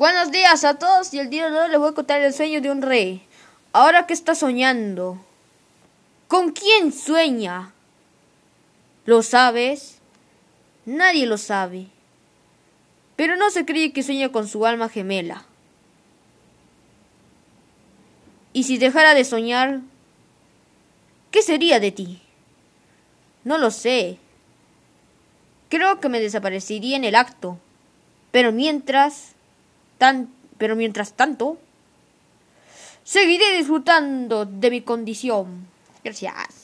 Buenos días a todos y el día de hoy les voy a contar el sueño de un rey. Ahora que está soñando. ¿Con quién sueña? ¿Lo sabes? Nadie lo sabe. Pero no se cree que sueña con su alma gemela. Y si dejara de soñar, ¿qué sería de ti? No lo sé. Creo que me desaparecería en el acto. Pero mientras pero mientras tanto seguiré disfrutando de mi condición. Gracias.